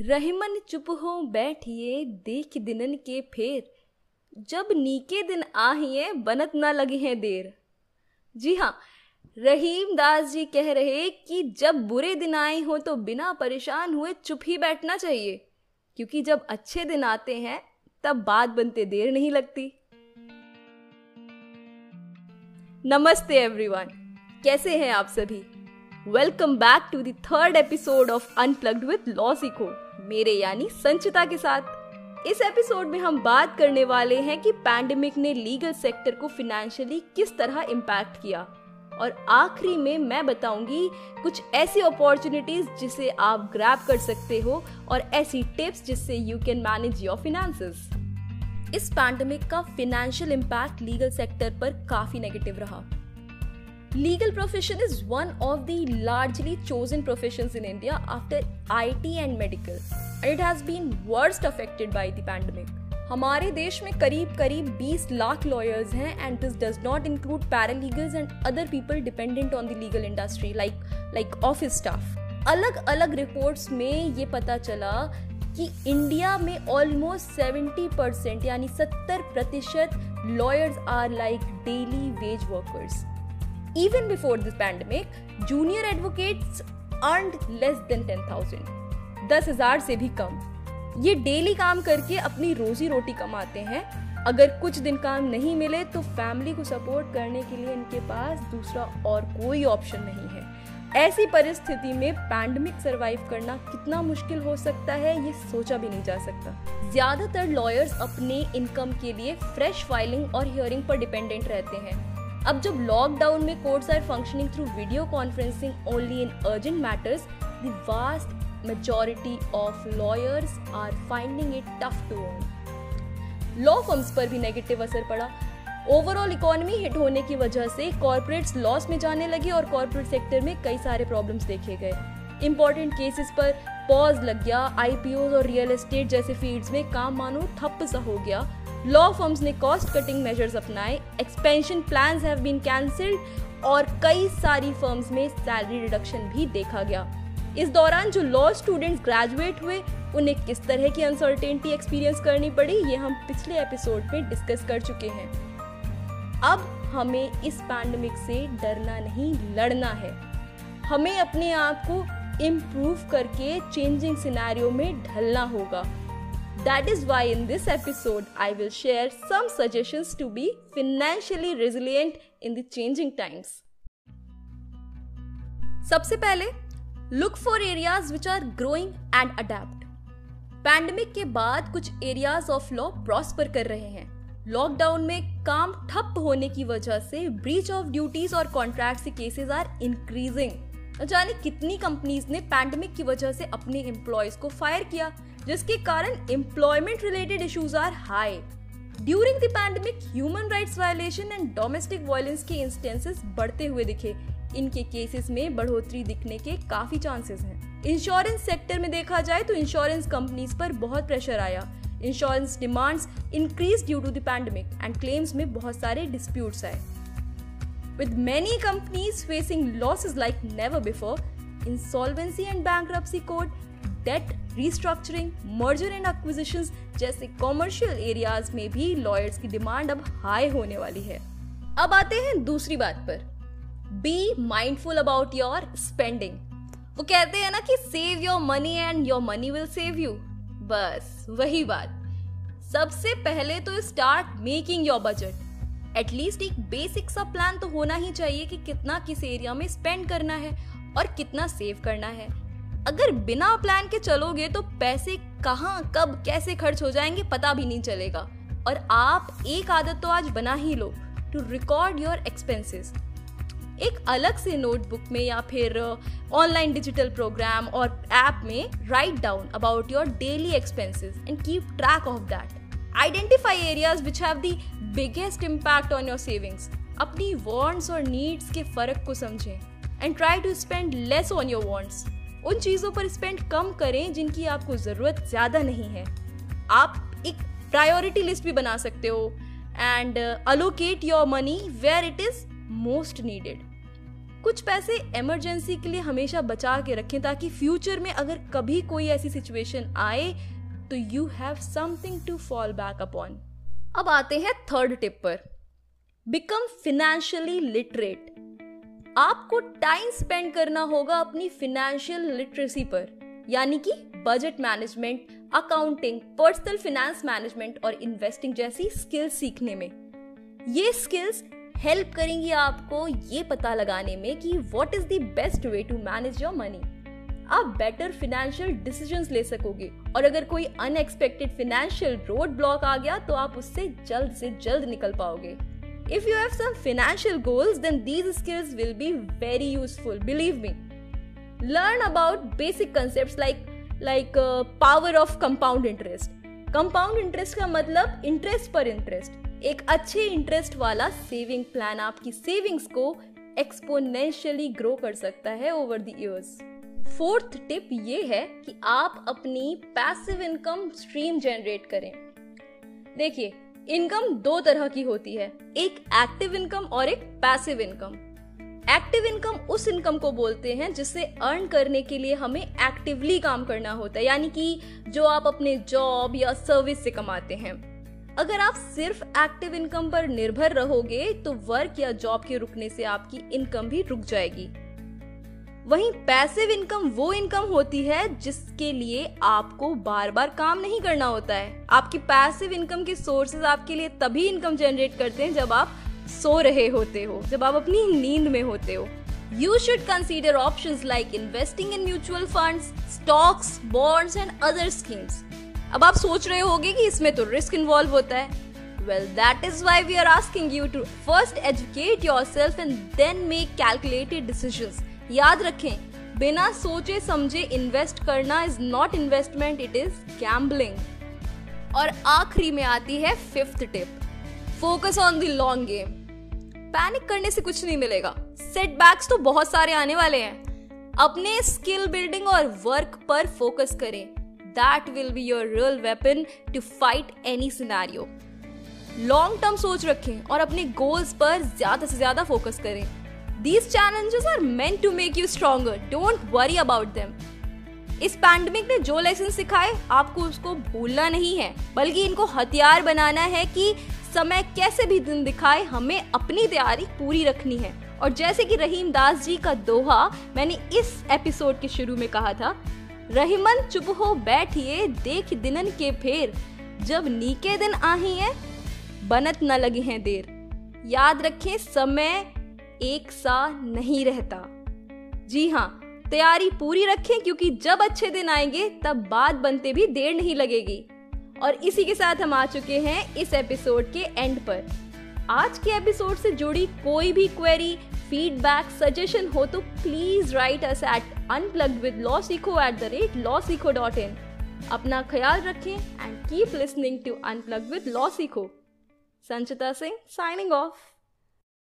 रहीमन चुप हो बैठिए, देख दिनन के फेर। जब नीके दिन आहिए, बनत ना लगी है देर। जी हाँ रहीम दास जी कह रहे कि जब बुरे दिन आए हो तो बिना परेशान हुए चुप ही बैठना चाहिए, क्योंकि जब अच्छे दिन आते हैं, तब बात बनते देर नहीं लगती। नमस्ते एवरीवन कैसे हैं आप सभी? Welcome back to the third episode of unplugged with LawSikho मेरे यानी संचिता के साथ। इस एपिसोड में हम बात करने वाले हैं कि पैंडेमिक ने लीगल सेक्टर को फिनेंशियली किस तरह इम्पैक्ट किया। और आखिरी में मैं बताऊँगी कुछ ऐसी अपॉर्चुनिटीज़ जिसे आप ग्रैब कर सकते हो और ऐसी टिप्स जिससे you can manage your finances इस पैंडेमिक का फिनेंशियल इम्पैक्ट लीगल सेक्टर पर काफ़ी नेगेटिव रहा। Legal profession is one of the largely chosen professions in India after IT and medical. And it has been worst affected by the pandemic. हमारे देश में करीब करीब 20 लाख लॉयर्स हैं and this does not include paralegals and other people dependent on the legal industry like like office staff अलग अलग reports में ये पता चला कि इंडिया में ऑलमोस्ट 70 परसेंट यानी 70 प्रतिशत lawyers are like daily wage workers Even before this pandemic, junior advocates earned less than 10,000. दस हज़ार से भी कम। ये डेली काम करके अपनी रोजी रोटी कमाते हैं। अगर कुछ दिन काम नहीं मिले तो फैमिली को सपोर्ट करने के लिए इनके पास दूसरा और कोई ऑप्शन नहीं है। ऐसी परिस्थिति में पैंडमिक सरवाइव करना कितना मुश्किल हो सकता है ये सोचा भी नहीं जा सकता। ज़्यादातर लॉयर्स अपने इनकम के लिए फ्रेश फाइलिंग और हियरिंग पर डिपेंडेंट रहते हैं। अब जब लॉकडाउन में courts are functioning through video conferencing only in urgent matters the vast majority of lawyers are finding it tough to own law firms पर भी नेगेटिव असर पड़ा। ओवरऑल इकोनॉमी हिट होने की वजह से कॉर्पोरेट्स लॉस में जाने लगे और कॉर्पोरेट सेक्टर में कई सारे प्रॉब्लम्स देखे गए। इंपॉर्टेंट केसेस पर पॉज लग गया। आईपीओ और रियल एस्टेट जैसे फील्ड्स में काम मानो ठप सा हो गया। लॉ फर्म्स ने कॉस्ट कटिंग मेजर्स अपनाए expansion plans have been cancelled और कई सारी फर्म्स में सैलरी रिडक्शन भी देखा गया। इस दौरान जो लॉ स्टूडेंट्स ग्रेजुएट हुए, उन्हें किस तरह की अनसर्टेनिटी एक्सपीरियंस करनी पड़ी, ये हम पिछले एपिसोड में डिस्कस कर चुके हैं। अब हमें इस पैंडमिक से डरना नहीं, लड़ना है। हमें अपने आप को इम्प्रूव करके चेंजिंग सिनेरियो में ढलना होगा। That is why in this episode, I will share some suggestions to be financially resilient in the changing times. सबसे पहले look for areas which are growing and adapt pandemic के बाद कुछ areas of law prosper कर रहे हैं। Lockdown में काम ठप होने की वजह से ब्रीच ऑफ़ ड्यूटीज़ और कॉन्ट्रैक्ट के केसेस आर इंक्रीजिंग जाने कितनी कंपनीज़ ने पैंडमिक की वजह से अपने एम्प्लॉयज़ को फायर किया? जिसके कारण employment related issues are high during the pandemic human rights violation and domestic violence के इंस्टेंसेस बढ़ते हुए दिखे। इनके केसेस में बढ़ोतरी दिखने के काफ़ी चांसेस हैं। इंश्योरेंस सेक्टर में देखा जाए तो इंश्योरेंस कंपनीज़ पर बहुत प्रेशर आया। Insurance demands increase due to pandemic and claims में बहुत सारे डिस्प्यूट्स आए। With many companies facing losses like never before, insolvency and bankruptcy code debt restructuring merger and acquisition जैसे कॉमर्शियल एरियाज़ में भी लॉयर्स की डिमांड अब हाई होने वाली है। अब आते हैं दूसरी बात पर। Be mindful about your spending वो कहते हैं ना कि save your money and your money will save you बस, वही बात। सबसे पहले तो start making your budget at least एक बेसिक सा प्लान तो होना ही चाहिए कि कितना किस एरिया में स्पेंड करना है और कितना सेव करना है। अगर बिना प्लान के चलोगे तो पैसे कहाँ, कब, कैसे खर्च हो जाएँगे पता भी नहीं चलेगा। और आप एक आदत तो आज बना ही लो टू रिकॉर्ड योर एक्सपेंसेस एक अलग से नोटबुक में या फिर ऑनलाइन डिजिटल प्रोग्राम और ऐप में write down about your daily expenses and keep track of that identify areas which have the biggest impact on your savings अपनी वॉन्ट्स और नीड्स के फ़र्क को समझें। And try to spend less on your wants उन चीज़ों पर spend कम करें जिनकी आपको ज़रूरत ज़्यादा नहीं है। आप एक प्रायोरिटी लिस्ट भी बना सकते हो and allocate your money where it is most needed कुछ पैसे इमरजेंसी के लिए हमेशा बचा के रखें ताकि फ्यूचर में अगर कभी कोई ऐसी सिचुएशन आए तो you have something to fall back upon अब आते हैं थर्ड टिप पर। बिकम फिनेंशियली लिटरेट आपको टाइम स्पेंड करना होगा अपनी फिनेंशियल लिटरेसी पर, यानी कि budget management accounting personal finance management और इन्वेस्टिंग जैसी स्किल्स सीखने में। ये स्किल्स हेल्प करेंगी आपको ये पता लगाने में कि what is the best way to manage your money आप बेटर फिनेंशियल डिसीज़न ले सकोगे और अगर कोई अनएक्सपेक्टेड फिनेंशियल रोड ब्लॉक आ गया तो आप उससे जल्द से जल्द निकल पाओगे। If you have some financial goals then these skills will be very useful believe me learn about basic concept like like power of compound interest compound interest का मतलब इंटरेस्ट पर इंटरेस्ट एक अच्छे इंटरेस्ट वाला सेविंग प्लान आपकी savings को exponentially grow कर सकता है over the years fourth tip ये है कि आप अपनी पैसिव इनकम स्ट्रीम जनरेट करें. देखिए इनकम दो तरह की होती है, एक एक्टिव इनकम और एक पैसिव इनकम। एक्टिव इनकम उस इनकम को बोलते हैं जिससे अर्न करने के लिए हमें एक्टिवली काम करना होता है, यानी कि जो आप अपने जॉब या सर्विस से कमाते हैं। अगर आप सिर्फ़ एक्टिव इनकम पर निर्भर रहोगे तो वर्क या जॉब के रुकने से आपकी इनकम भी रुक जाएगी। वहीं पैसिव इनकम वो इनकम होती है जिसके लिए आपको बार बार काम नहीं करना होता है। आपकी पैसिव इनकम के सोर्सेज आपके लिए तभी इनकम जनरेट करते हैं जब आप सो रहे होते हो, जब आप अपनी नींद में होते हो। You should consider option like investing in mutual fund stocks bonds and other schemes अब आप सोच रहे होगे कि इसमें तो रिस्क इन्वॉल्व होता है। Well that is why we are asking you to first educate yourself and then make calculated decision याद रखें, बिना सोचे समझे इन्वेस्ट करना is not investment it is gambling और आखिरी में आती है fifth tip focus on the long game panic करने से कुछ नहीं मिलेगा. सेटबैक्स तो बहुत सारे आने वाले हैं. अपने स्किल बिल्डिंग और वर्क पर फोकस करें. That will be your real weapon to fight any scenario long term सोच रखें और अपने गोल्स पर ज़्यादा से ज़्यादा फोकस करें. These challenges are meant to make you stronger don't worry about them इस पैंडमिक ने जो लेसन सिखाए, आपको उसको भूलना नहीं है। बल्कि इनको हथियार बनाना है कि समय कैसे भी दिन दिखाए, हमें अपनी तैयारी पूरी रखनी है। और जैसे कि रहीम दास जी का दोहा, मैंने इस एपिसोड के शुरू में कहा था, रहीमन चुप हो बैठिए, देख दिनन के फेर। जब नीके दिन आही है, बनत न लगे हैं देर। याद रखें, समय एक सा नहीं रहता। जी हाँ तैयारी पूरी रखें क्योंकि जब अच्छे दिन आएँगे, तब बात बनते भी देर नहीं लगेगी। और इसी के साथ हम आ चुके हैं इस एपिसोड के एंड पर। आज के एपिसोड से जुड़ी कोई भी क्वेरी फीडबैक सजेशन हो तो please write us at unplugged with LawSikho at the rate LawSikho dot in अपना ख्याल रखें and keep listening to unplug with LawSikho Sanchita Singh signing of